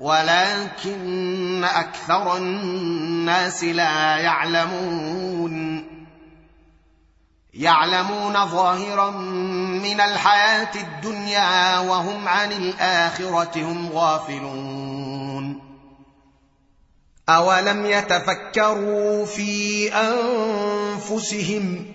ولكن أكثر الناس لا يعلمون. يعلمون ظاهرا من الحياة الدنيا وهم عن الآخرة هم غافلون. أولم يتفكروا في أنفسهم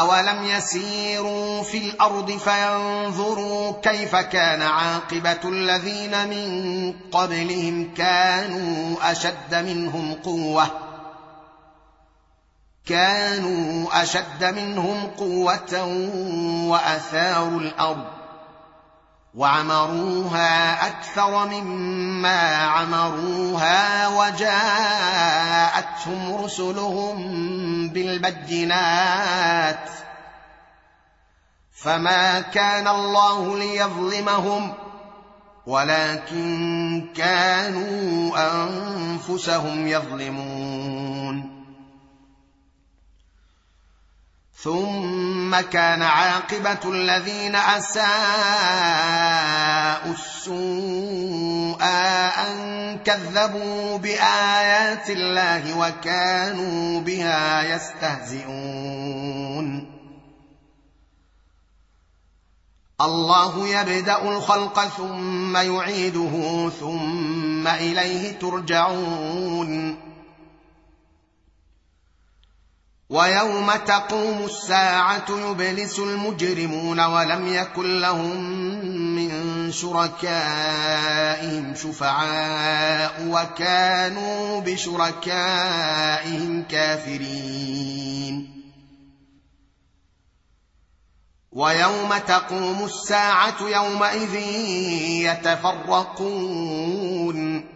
اولم يسيروا في الأرض فينظروا كيف كان عاقبه الذين من قبلهم كانوا اشد منهم قوه كانوا اشد منهم قوه واثاروا الأرض وعمروها أكثر مما عمروها وجاءتهم رسلهم بالبينات فما كان الله ليظلمهم ولكن كانوا أنفسهم يظلمون ثم كان عاقبة الذين أساءوا السوء أن كذبوا بآيات الله وكانوا بها يستهزئون. الله يبدأ الخلق ثم يعيده ثم إليه ترجعون. ويوم تقوم الساعة يبلس المجرمون ولم يكن لهم من شركائهم شفعاء وكانوا بشركائهم كافرين. ويوم تقوم الساعة يومئذ يتفرقون.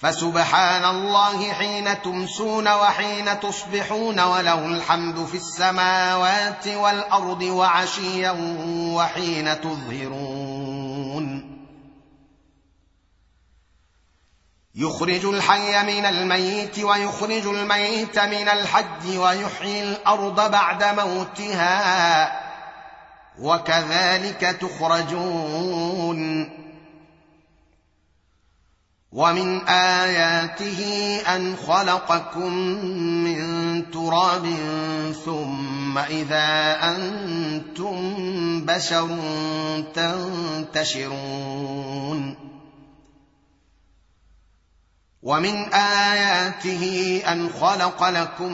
فسبحان الله حين تمسون وحين تصبحون وله الحمد في السماوات والأرض وعشيا وحين تظهرون. يخرج الحي من الميت ويخرج الميت من الحج ويحيي الأرض بعد موتها وكذلك تخرجون. ومن اياته ان خلقكم من تراب ثم اذا أنتم بشر تنتشرون ومن اياته ان خلق لكم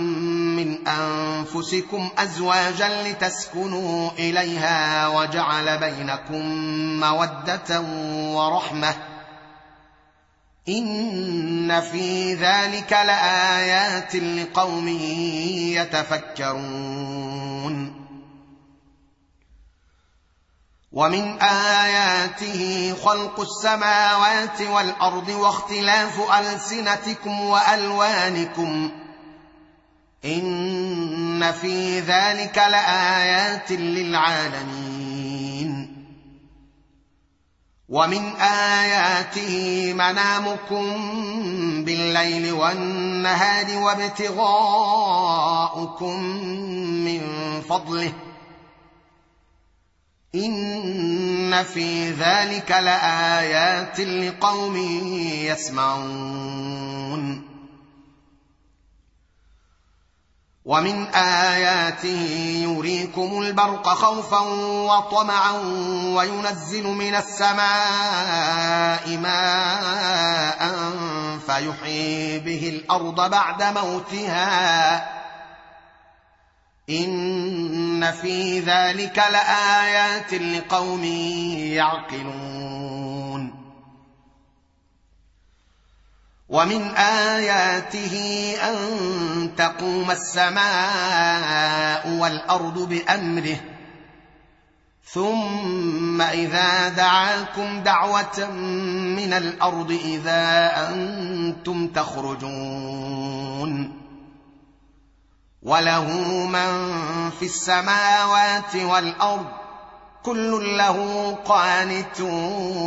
من انفسكم ازواجا لتسكنوا اليها وجعل بينكم موده ورحمه ان في ذلك لايات لقوم يتفكرون ومن اياته خلق السماوات والارض واختلاف السنتكم والوانكم ان في ذلك لايات للعالمين ومن آياته منامكم بالليل والنهار وابتغاؤكم من فضله. إن في ذلك لآيات لقوم يسمعون. ومن آياته يريكم البرق خوفا وطمعا وينزل من السماء ماء فيحيي به الأرض بعد موتها. إن في ذلك لآيات لقوم يعقلون. ومن آياته أن تقوم السماء والأرض بأمره. ثم إذا دعاكم دعوة من الأرض إذا أنتم تخرجون. وله من في السماوات والأرض كل له قانتون.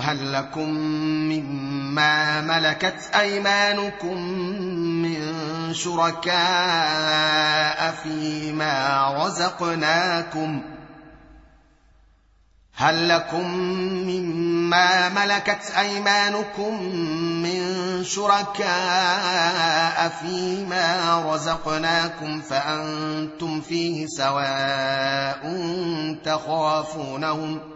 هل لكم مما ملكت أيمانكم من شركاء فيما رزقناكم هل لكم مما ملكت أيمانكم من شركاء فيما رزقناكم فأنتم فيه سواء تخافونهم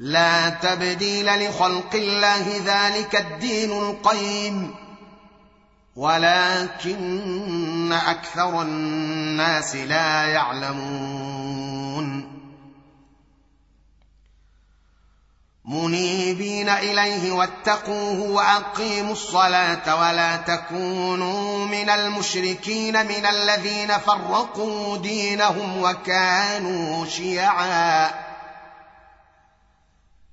لا تبديل لخلق الله ذلك الدين القيم. ولكن أكثر الناس لا يعلمون. منيبين إليه واتقوه وأقيموا الصلاة ولا تكونوا من المشركين من الذين فرقوا دينهم وكانوا شيعا.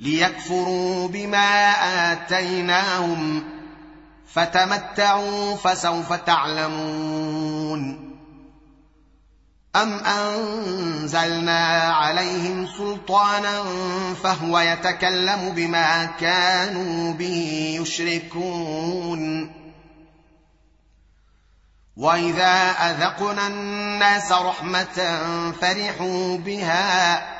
ليكفروا بما آتيناهم فتمتعوا فسوف تعلمون أم أنزلنا عليهم سلطانا فهو يتكلم بما كانوا به يشركون وإذا أذقنا الناس رحمة فرحوا بها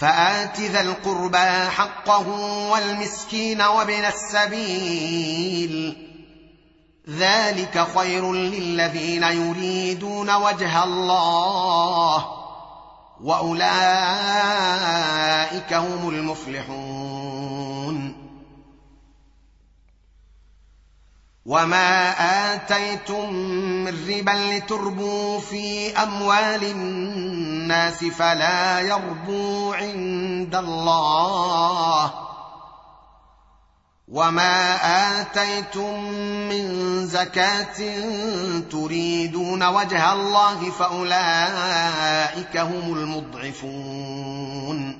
فآت ذا القربى حقه والمسكين وابن السبيل. ذلك خير للذين يريدون وجه الله وأولئك هم المفلحون. وما اتيتم من ربا لتربوا في اموال الناس فلا يربو عند الله وما اتيتم من زكاه تريدون وجه الله فاولئك هم المضعفون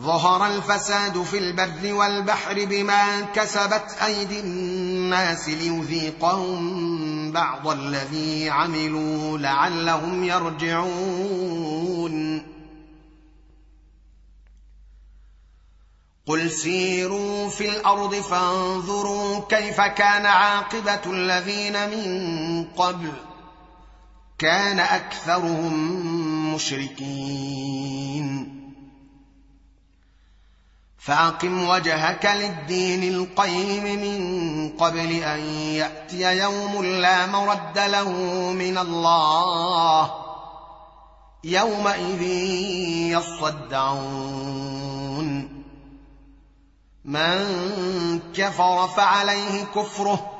ظهر الفساد في البر والبحر بما كسبت أيدي الناس ليذيقهم بعض الذي عملوا لعلهم يرجعون. قل سيروا في الأرض فانظروا كيف كان عاقبة الذين من قبل. كان أكثرهم مشركين. فأقم وجهك للدين القيم من قبل أن يأتي يوم لا مرد له من الله يومئذ يصدعون. من كفر فعليه كفره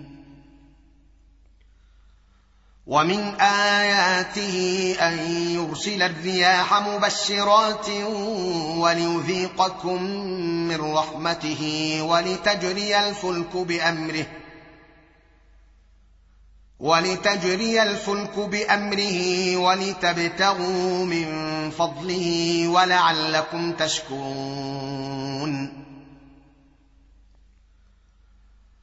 ومن آياته أن يرسل الرياح مبشرات وليذيقكم من رحمته ولتجري الفلك بأمره ولتجري الفلك بأمره ولتبتغوا من فضله ولعلكم تشكرون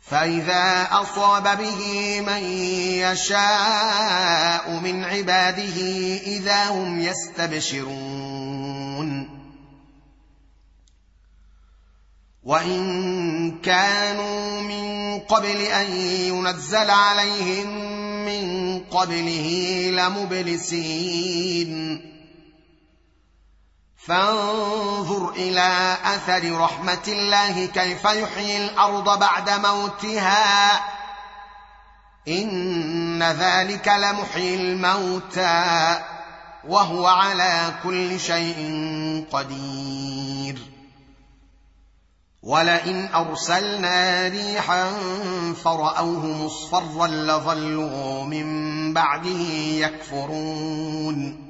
فإذا أصاب به من يشاء من عباده إذا هم يستبشرون. وإن كانوا من قبل أن ينزل عليهم من قبله لمبلسين. فانظر إلى أثر رحمة الله كيف يحيي الأرض بعد موتها. إن ذلك لمحيي الموتى وهو على كل شيء قدير. ولئن أرسلنا ريحا فرأوه مصفرا لظلوا من بعده يكفرون.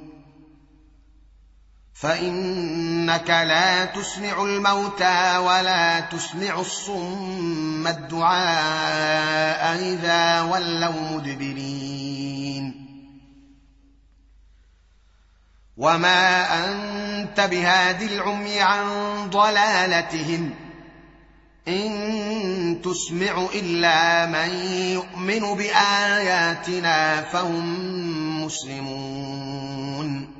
فإنك لا تسمع الموتى ولا تسمع الصم الدعاء إذا ولوا مدبرين. وما أنت بهاد العمي عن ضلالتهم. إن تسمع إلا من يؤمن بآياتنا فهم مسلمون.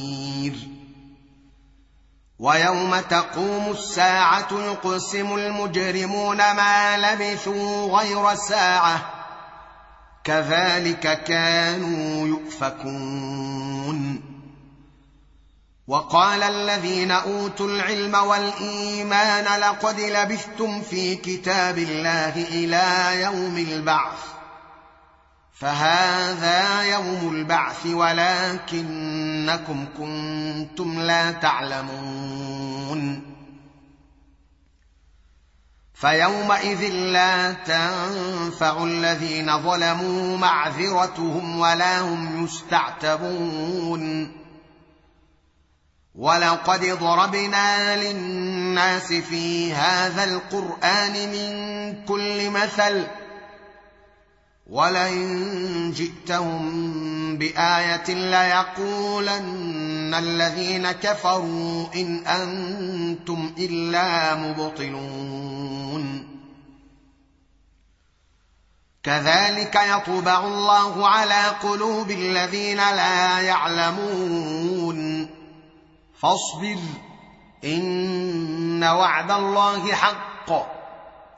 ويوم تقوم الساعة يقسم المجرمون ما لبثوا غير ساعة كذلك كانوا يؤفكون. وقال الذين أوتوا العلم والإيمان لقد لبثتم في كتاب الله إلى يوم البعث. فهذا يوم البعث ولكنكم كنتم لا تعلمون. فيومئذ لا تنفع الذين ظلموا معذرتهم ولا هم يستعتبون. ولقد ضربنا للناس في هذا القرآن من كل مثل ولئن جئتهم بآية ليقولن الذين كفروا إن أنتم إلا مبطلون. كذلك يطبع الله على قلوب الذين لا يعلمون. فاصبر إن وعد الله حق.